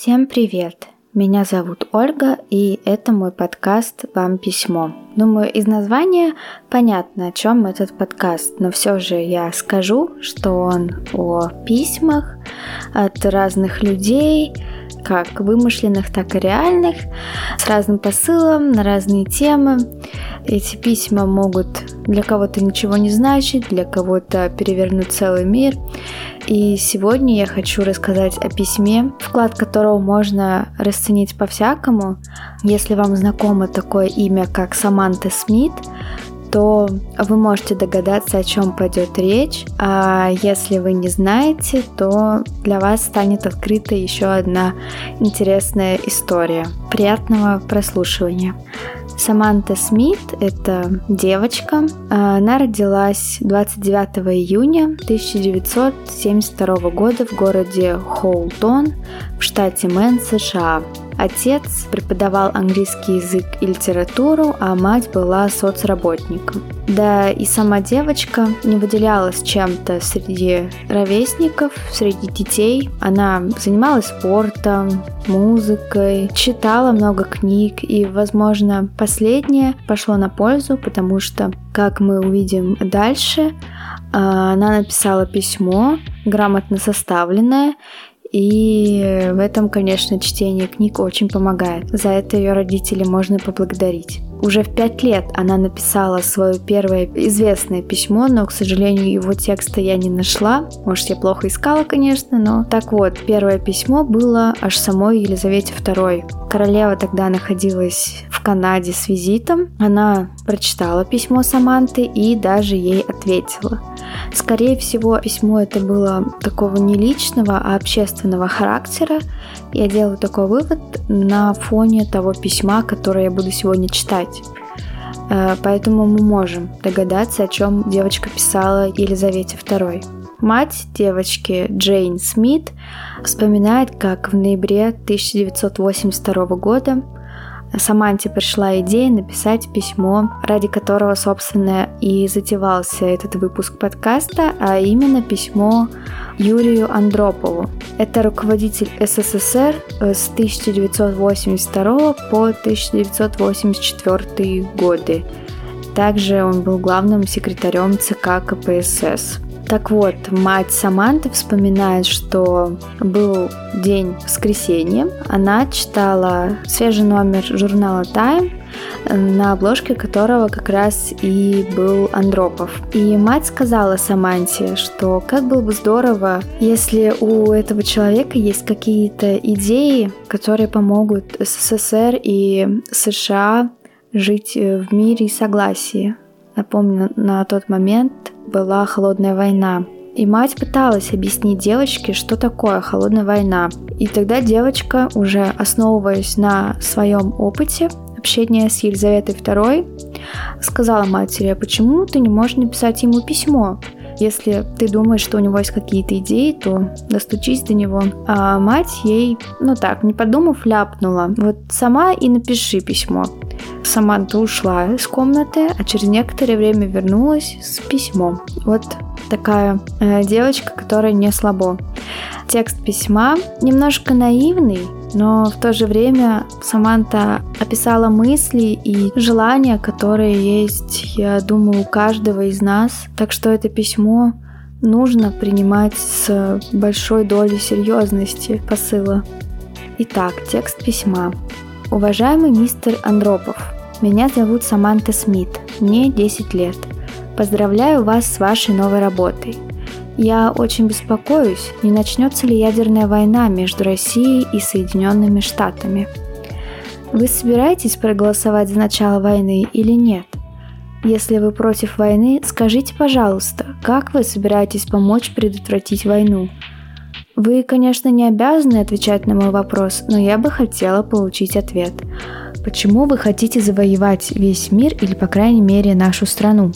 Всем привет! Меня зовут Ольга, и это мой подкаст «Вам письмо». Думаю, из названия понятно, о чем этот подкаст, но все же я скажу, что он о письмах от разных людей, как вымышленных, так и реальных, с разным посылом, на разные темы. Эти письма могут для кого-то ничего не значить, для кого-то перевернуть целый мир. И сегодня я хочу рассказать о письме, вклад которого можно расценить по-всякому. Если вам знакомо такое имя, как Саманта Смит, то вы можете догадаться, о чем пойдет речь. А если вы не знаете, то для вас станет открыта еще одна интересная история. Приятного прослушивания. Саманта Смит – это девочка. Она родилась 29 июня 1972 года в городе Хоултон в штате Мэн, США. Отец преподавал английский язык и литературу, а мать была соцработником. Да и сама девочка не выделялась чем-то среди ровесников, среди детей. Она занималась спортом, музыкой, читала много книг, и, возможно, последнее пошло на пользу, потому что, как мы увидим дальше, а, она написала письмо, грамотно составленное, и в этом, конечно, чтение книг очень помогает. За это ее родители можно поблагодарить. Уже в пять лет она написала свое первое известное письмо, но, к сожалению, его текста я не нашла. Может, я плохо искала, конечно, но... Так вот, первое письмо было аж самой Елизавете II. Королева тогда находилась в Канаде с визитом. Она прочитала письмо Саманты и даже ей ответила. Скорее всего, письмо это было такого не личного, а общественного характера. Я делаю такой вывод на фоне того письма, которое я буду сегодня читать. Э, поэтому мы можем догадаться, о чем девочка писала Елизавете II. Мать девочки Джейн Смит вспоминает, как в ноябре 1982 года Саманте пришла идея написать письмо, ради которого, собственно, и затевался этот выпуск подкаста, а именно письмо Юрию Андропову. Это руководитель СССР э, с 1982 по 1984 годы. Также он был главным секретарем ЦК КПСС. Так вот, мать Саманты вспоминает, что был день воскресенья. Она читала свежий номер журнала Time, на обложке которого как раз и был Андропов. И мать сказала Саманте, что как было бы здорово, если у этого человека есть какие-то идеи, которые помогут СССР и США жить в мире и согласии. Напомню, на тот момент была холодная война. И мать пыталась объяснить девочке, что такое холодная война. И тогда девочка, уже основываясь на своем опыте общения с Елизаветой II, сказала матери, а почему ты не можешь написать ему письмо? Если ты думаешь, что у него есть какие-то идеи, то достучись до него. А мать ей, ну так, не подумав, ляпнула. Вот сама и напиши письмо. Саманта ушла из комнаты, а через некоторое время вернулась с письмом. Вот такая э, девочка, которая не слабо. Текст письма немножко наивный, но в то же время Саманта описала мысли и желания, которые есть, я думаю, у каждого из нас. Так что это письмо нужно принимать с большой долей серьезности посыла. Итак, текст письма. Уважаемый мистер Андропов, меня зовут Саманта Смит, мне 10 лет. Поздравляю вас с вашей новой работой. Я очень беспокоюсь, не начнется ли ядерная война между Россией и Соединенными Штатами. Вы собираетесь проголосовать за начало войны или нет? Если вы против войны, скажите, пожалуйста, как вы собираетесь помочь предотвратить войну? Вы, конечно, не обязаны отвечать на мой вопрос, но я бы хотела получить ответ. Почему вы хотите завоевать весь мир или, по крайней мере, нашу страну?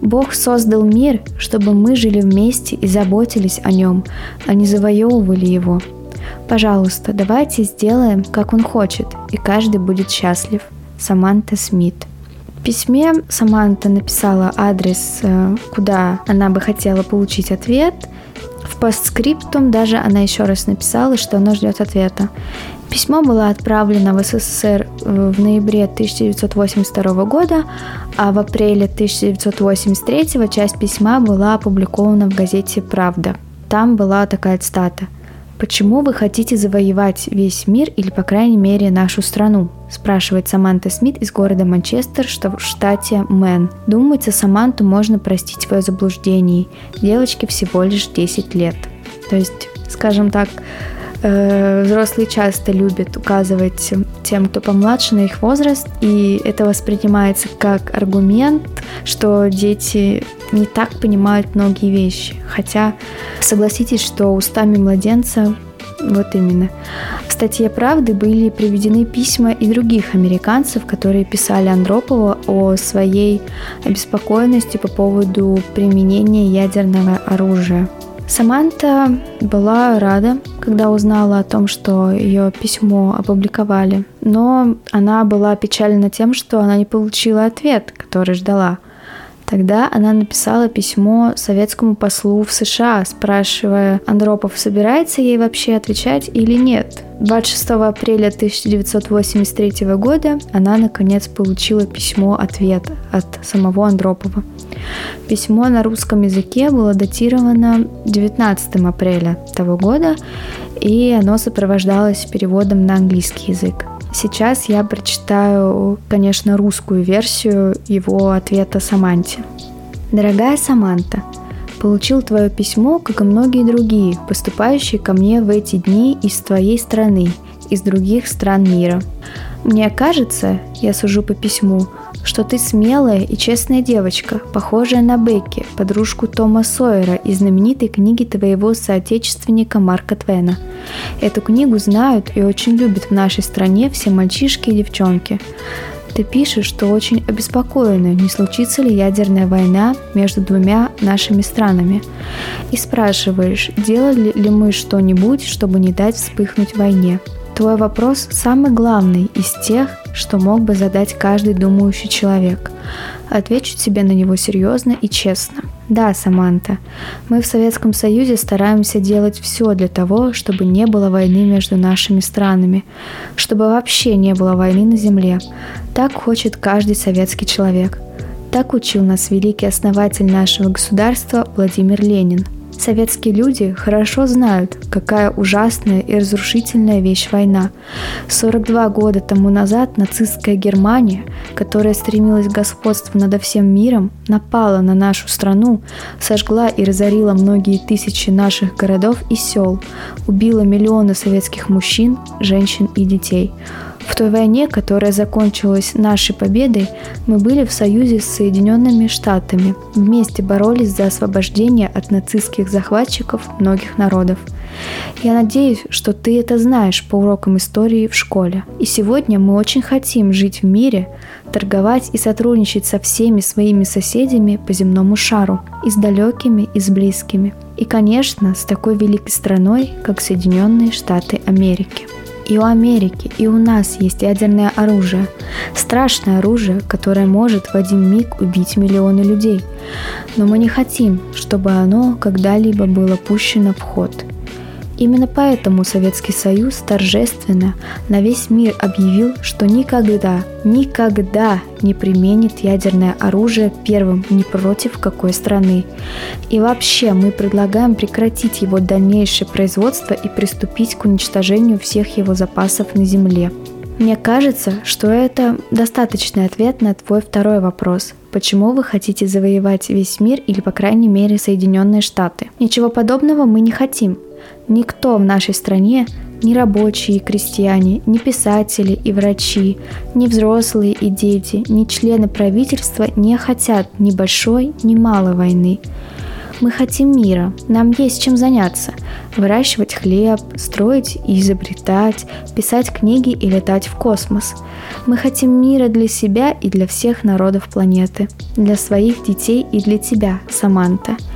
Бог создал мир, чтобы мы жили вместе и заботились о нем, а не завоевывали его. Пожалуйста, давайте сделаем, как Он хочет, и каждый будет счастлив. Саманта Смит. В письме Саманта написала адрес, э, куда она бы хотела получить ответ – постскриптум даже она еще раз написала, что она ждет ответа. Письмо было отправлено в СССР э, в ноябре 1982 года, а в апреле 1983 часть письма была опубликована в газете «Правда». Там была такая цитата. «Почему вы хотите завоевать весь мир или, по крайней мере, нашу страну?» спрашивает Саманта Смит из города Манчестер, что в штате Мэн. Думается, Саманту можно простить свое заблуждение. Девочке всего лишь 10 лет. То есть, скажем так, взрослые часто любят указывать тем, кто помладше, на их возраст, и это воспринимается как аргумент, что дети не так понимают многие вещи. Хотя согласитесь, что устами младенца вот именно. В статье «Правды» были приведены письма и других американцев, которые писали Андропову о своей обеспокоенности по поводу применения ядерного оружия. Саманта была рада, когда узнала о том, что ее письмо опубликовали, но она была печальна тем, что она не получила ответ, который ждала. Тогда она написала письмо советскому послу в США, спрашивая, Андропов собирается ей вообще отвечать или нет. 26 апреля 1983 года она наконец получила письмо-ответ от самого Андропова. Письмо на русском языке было датировано 19 апреля того года, и оно сопровождалось переводом на английский язык. Сейчас я прочитаю, конечно, русскую версию его ответа Саманте. Дорогая Саманта, получил твое письмо, как и многие другие, поступающие ко мне в эти дни из твоей страны, из других стран мира. Мне кажется, я сужу по письму, что ты смелая и честная девочка, похожая на Бекки, подружку Тома Сойера из знаменитой книги твоего соотечественника Марка Твена. Эту книгу знают и очень любят в нашей стране все мальчишки и девчонки. Ты пишешь, что очень обеспокоена, не случится ли ядерная война между двумя нашими странами. И спрашиваешь, делали ли мы что-нибудь, чтобы не дать вспыхнуть войне. Твой вопрос самый главный из тех, что мог бы задать каждый думающий человек. Отвечу тебе на него серьезно и честно. Да, Саманта, мы в Советском Союзе стараемся делать все для того, чтобы не было войны между нашими странами, чтобы вообще не было войны на земле. Так хочет каждый советский человек. Так учил нас великий основатель нашего государства Владимир Ленин – Советские люди хорошо знают, какая ужасная и разрушительная вещь война. 42 года тому назад нацистская Германия, которая стремилась к господству над всем миром, напала на нашу страну, сожгла и разорила многие тысячи наших городов и сел, убила миллионы советских мужчин, женщин и детей. В той войне, которая закончилась нашей победой, мы были в союзе с Соединенными Штатами. Вместе боролись за освобождение от нацистских захватчиков многих народов. Я надеюсь, что ты это знаешь по урокам истории в школе. И сегодня мы очень хотим жить в мире, торговать и сотрудничать со всеми своими соседями по земному шару, и с далекими, и с близкими. И, конечно, с такой великой страной, как Соединенные Штаты Америки. И у Америки, и у нас есть ядерное оружие. Страшное оружие, которое может в один миг убить миллионы людей. Но мы не хотим, чтобы оно когда-либо было пущено в ход. Именно поэтому Советский Союз торжественно на весь мир объявил, что никогда, никогда не применит ядерное оружие первым ни против какой страны. И вообще мы предлагаем прекратить его дальнейшее производство и приступить к уничтожению всех его запасов на Земле. Мне кажется, что это достаточный ответ на твой второй вопрос. Почему вы хотите завоевать весь мир или, по крайней мере, Соединенные Штаты? Ничего подобного мы не хотим. Никто в нашей стране, ни рабочие и крестьяне, ни писатели и врачи, ни взрослые и дети, ни члены правительства не хотят ни большой, ни малой войны. Мы хотим мира, нам есть чем заняться. Выращивать хлеб, строить и изобретать, писать книги и летать в космос. Мы хотим мира для себя и для всех народов планеты, для своих детей и для тебя, Саманта –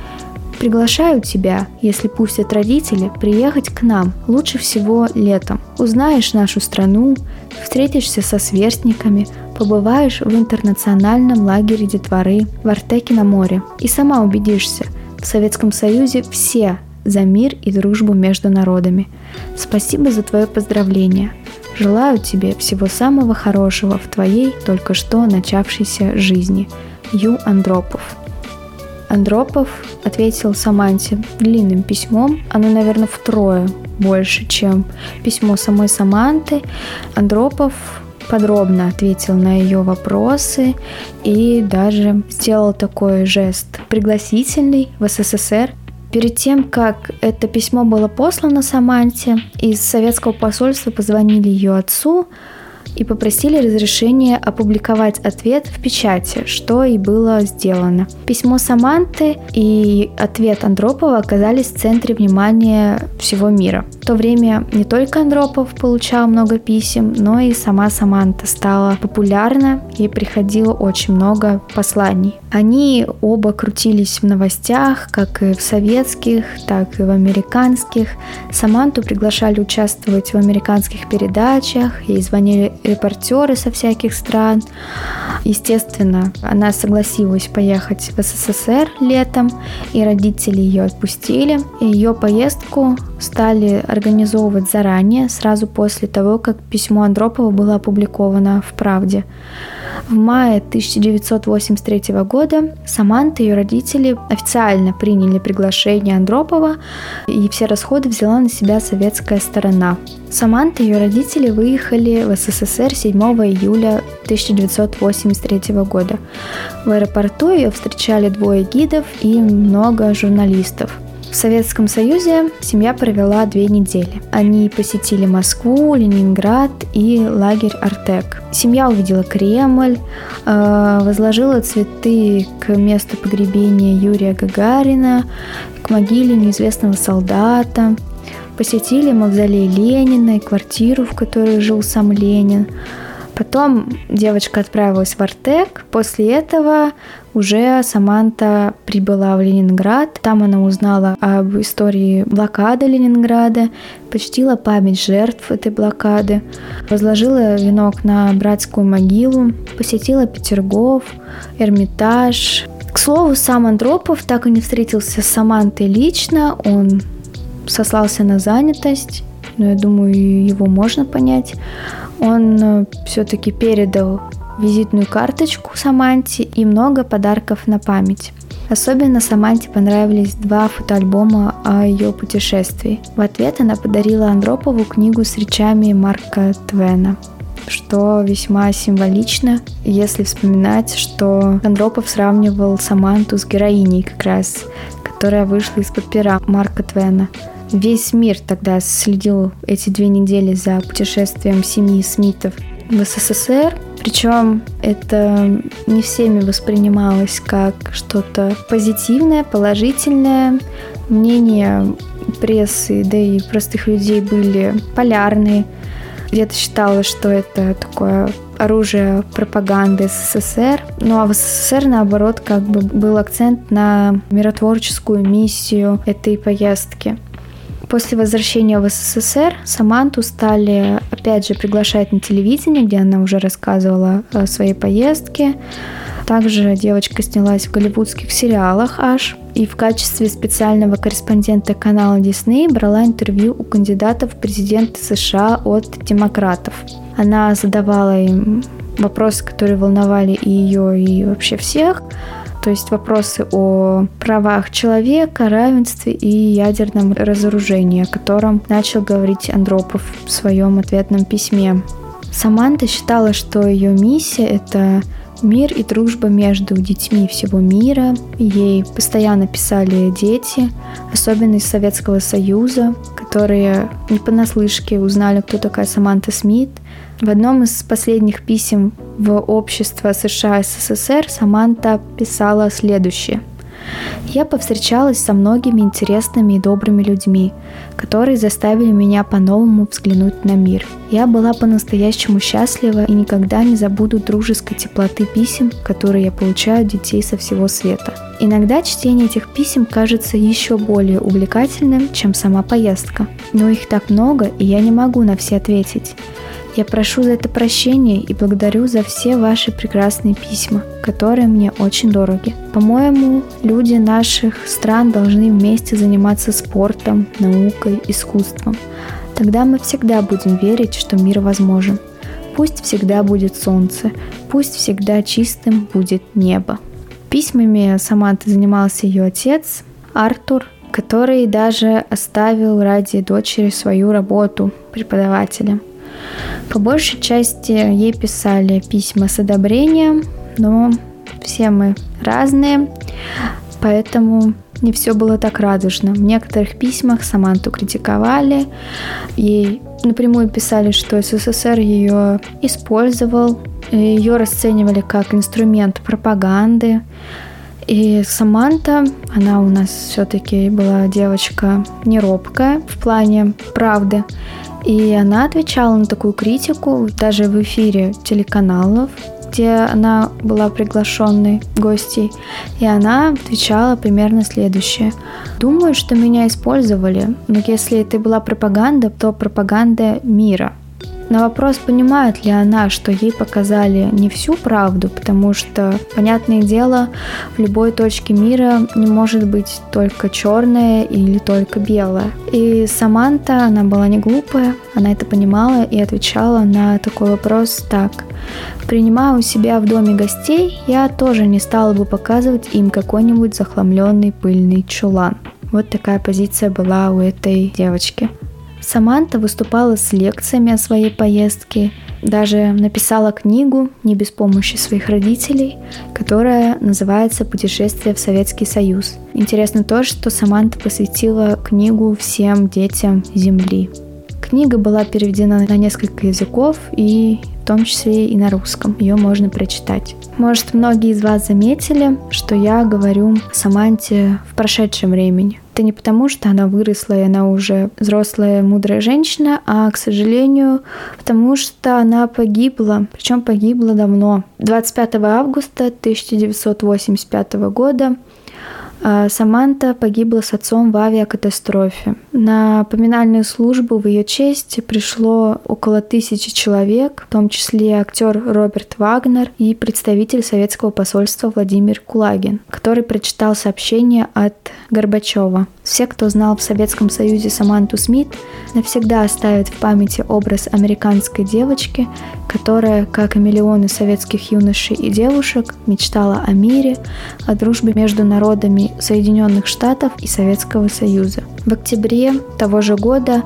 Приглашаю тебя, если пустят родители, приехать к нам, лучше всего летом. Узнаешь нашу страну, встретишься со сверстниками, побываешь в интернациональном лагере детворы в Артеке на море и сама убедишься, в Советском Союзе все за мир и дружбу между народами. Спасибо за твое поздравление. Желаю тебе всего самого хорошего в твоей только что начавшейся жизни. Ю Андропов. Андропов ответил Саманте длинным письмом, оно, наверное, втрое больше, чем письмо самой Саманты. Андропов подробно ответил на ее вопросы и даже сделал такой жест пригласительный в СССР. Перед тем, как это письмо было послано Саманте, из советского посольства позвонили ее отцу, и попросили разрешения опубликовать ответ в печати, что и было сделано. Письмо Саманты и ответ Андропова оказались в центре внимания всего мира. То время не только Андропов получал много писем, но и сама Саманта стала популярна, и приходило очень много посланий. Они оба крутились в новостях, как и в советских, так и в американских. Саманту приглашали участвовать в американских передачах, ей звонили репортеры со всяких стран. Естественно, она согласилась поехать в СССР летом, и родители ее отпустили. Ее поездку стали организовывать заранее, сразу после того, как письмо Андропова было опубликовано в «Правде». В мае 1983 года Саманта и ее родители официально приняли приглашение Андропова, и все расходы взяла на себя советская сторона. Саманта и ее родители выехали в СССР 7 июля 1983 года. В аэропорту ее встречали двое гидов и много журналистов – в Советском Союзе семья провела две недели. Они посетили Москву, Ленинград и лагерь Артек. Семья увидела Кремль, э, возложила цветы к месту погребения Юрия Гагарина, к могиле неизвестного солдата, посетили мавзолей Ленина и квартиру, в которой жил сам Ленин. Потом девочка отправилась в Артек. После этого уже Саманта прибыла в Ленинград. Там она узнала об истории блокады Ленинграда, почтила память жертв этой блокады, возложила венок на братскую могилу, посетила Петергоф, Эрмитаж. К слову, сам Андропов так и не встретился с Самантой лично, он сослался на занятость, но я думаю, его можно понять он э, все-таки передал визитную карточку Саманте и много подарков на память. Особенно Саманте понравились два фотоальбома о ее путешествии. В ответ она подарила Андропову книгу с речами Марка Твена что весьма символично, если вспоминать, что Андропов сравнивал Саманту с героиней как раз, которая вышла из-под пера Марка Твена. Весь мир тогда следил эти две недели за путешествием семьи Смитов в СССР. Причем это не всеми воспринималось как что-то позитивное, положительное. Мнения прессы, да и простых людей были полярные. Где-то считалось, что это такое оружие пропаганды СССР. Ну а в СССР, наоборот, как бы был акцент на миротворческую миссию этой поездки. После возвращения в СССР Саманту стали опять же приглашать на телевидение, где она уже рассказывала о своей поездке. Также девочка снялась в голливудских сериалах аж и в качестве специального корреспондента канала Disney брала интервью у кандидатов в президенты США от демократов. Она задавала им вопросы, которые волновали и ее, и вообще всех то есть вопросы о правах человека, равенстве и ядерном разоружении, о котором начал говорить Андропов в своем ответном письме. Саманта считала, что ее миссия — это мир и дружба между детьми всего мира. Ей постоянно писали дети, особенно из Советского Союза, которые не понаслышке узнали, кто такая Саманта Смит — в одном из последних писем в общество США и СССР Саманта писала следующее. Я повстречалась со многими интересными и добрыми людьми, которые заставили меня по-новому взглянуть на мир. Я была по-настоящему счастлива и никогда не забуду дружеской теплоты писем, которые я получаю от детей со всего света. Иногда чтение этих писем кажется еще более увлекательным, чем сама поездка. Но их так много, и я не могу на все ответить. Я прошу за это прощения и благодарю за все ваши прекрасные письма, которые мне очень дороги. По-моему, люди наших стран должны вместе заниматься спортом, наукой, искусством. Тогда мы всегда будем верить, что мир возможен. Пусть всегда будет солнце, пусть всегда чистым будет небо. Письмами Саманты занимался ее отец Артур, который даже оставил ради дочери свою работу преподавателя. По большей части ей писали письма с одобрением, но все мы разные, поэтому не все было так радужно. В некоторых письмах Саманту критиковали, ей напрямую писали, что СССР ее использовал, ее расценивали как инструмент пропаганды. И Саманта, она у нас все-таки была девочка не робкая в плане правды. И она отвечала на такую критику даже в эфире телеканалов, где она была приглашенной гостей, и она отвечала примерно следующее. Думаю, что меня использовали, но если это была пропаганда, то пропаганда мира – на вопрос, понимает ли она, что ей показали не всю правду, потому что, понятное дело, в любой точке мира не может быть только черное или только белое. И Саманта, она была не глупая, она это понимала и отвечала на такой вопрос так. Принимая у себя в доме гостей, я тоже не стала бы показывать им какой-нибудь захламленный пыльный чулан. Вот такая позиция была у этой девочки. Саманта выступала с лекциями о своей поездке, даже написала книгу не без помощи своих родителей, которая называется «Путешествие в Советский Союз». Интересно то, что Саманта посвятила книгу всем детям Земли. Книга была переведена на несколько языков и в том числе и на русском. Ее можно прочитать. Может, многие из вас заметили, что я говорю Саманте в прошедшем времени. Это не потому, что она выросла и она уже взрослая, мудрая женщина, а, к сожалению, потому что она погибла, причем погибла давно. 25 августа 1985 года Саманта погибла с отцом в авиакатастрофе. На поминальную службу в ее честь пришло около тысячи человек, в том числе актер Роберт Вагнер и представитель советского посольства Владимир Кулагин, который прочитал сообщение от Горбачева. Все, кто знал в Советском Союзе Саманту Смит, навсегда оставят в памяти образ американской девочки, которая, как и миллионы советских юношей и девушек, мечтала о мире, о дружбе между народами Соединенных Штатов и Советского Союза. В октябре того же года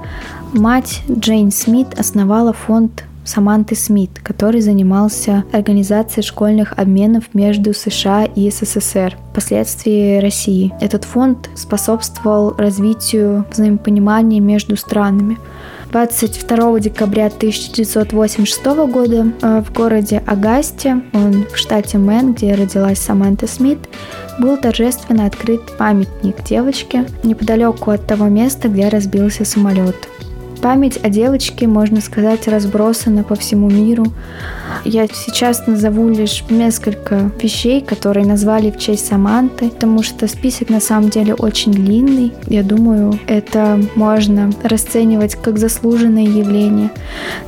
мать Джейн Смит основала фонд Саманты Смит, который занимался организацией школьных обменов между США и СССР, впоследствии России. Этот фонд способствовал развитию взаимопонимания между странами. 22 декабря 1986 года э, в городе Агасте, он в штате Мэн, где родилась Саманта Смит, был торжественно открыт памятник девочке неподалеку от того места, где разбился самолет. Память о девочке, можно сказать, разбросана по всему миру. Я сейчас назову лишь несколько вещей, которые назвали в честь Саманты, потому что список на самом деле очень длинный. Я думаю, это можно расценивать как заслуженное явление.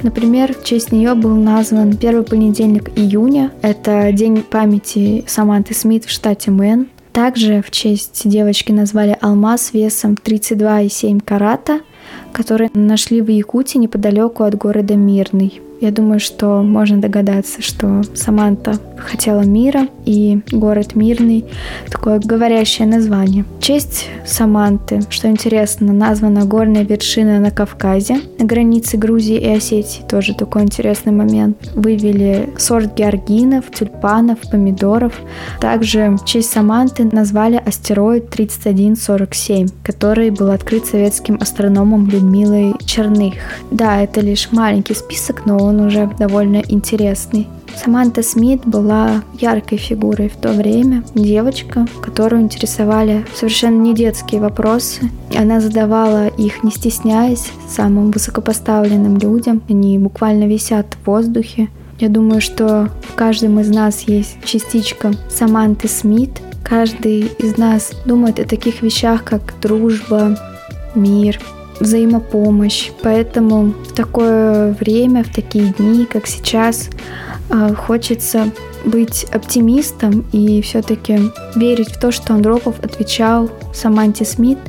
Например, в честь нее был назван первый понедельник июня. Это день памяти Саманты Смит в штате Мэн. Также в честь девочки назвали алмаз весом 32,7 карата – которые нашли в Якутии неподалеку от города Мирный. Я думаю, что можно догадаться, что Саманта хотела мира, и город Мирный — такое говорящее название. В честь Саманты, что интересно, названа горная вершина на Кавказе, на границе Грузии и Осетии, тоже такой интересный момент. Вывели сорт георгинов, тюльпанов, помидоров. Также в честь Саманты назвали астероид 3147, который был открыт советским астрономом Людмилой Черных. Да, это лишь маленький список, но он уже довольно интересный. Саманта Смит была яркой фигурой в то время, девочка, которую интересовали совершенно не детские вопросы. Она задавала их, не стесняясь, самым высокопоставленным людям. Они буквально висят в воздухе. Я думаю, что в каждом из нас есть частичка Саманты Смит. Каждый из нас думает о таких вещах, как дружба, мир, взаимопомощь. Поэтому в такое время, в такие дни, как сейчас, э, хочется быть оптимистом и все-таки верить в то, что Андропов отвечал Саманте Смит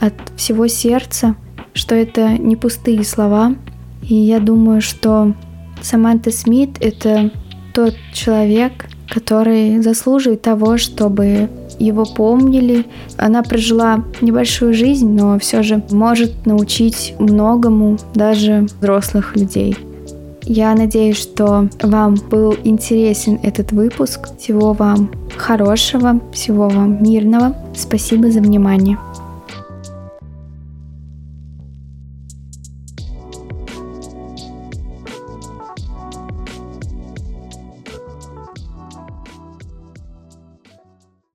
от всего сердца, что это не пустые слова. И я думаю, что Саманта Смит — это тот человек, который заслуживает того, чтобы его помнили. Она прожила небольшую жизнь, но все же может научить многому даже взрослых людей. Я надеюсь, что вам был интересен этот выпуск. Всего вам хорошего, всего вам мирного. Спасибо за внимание.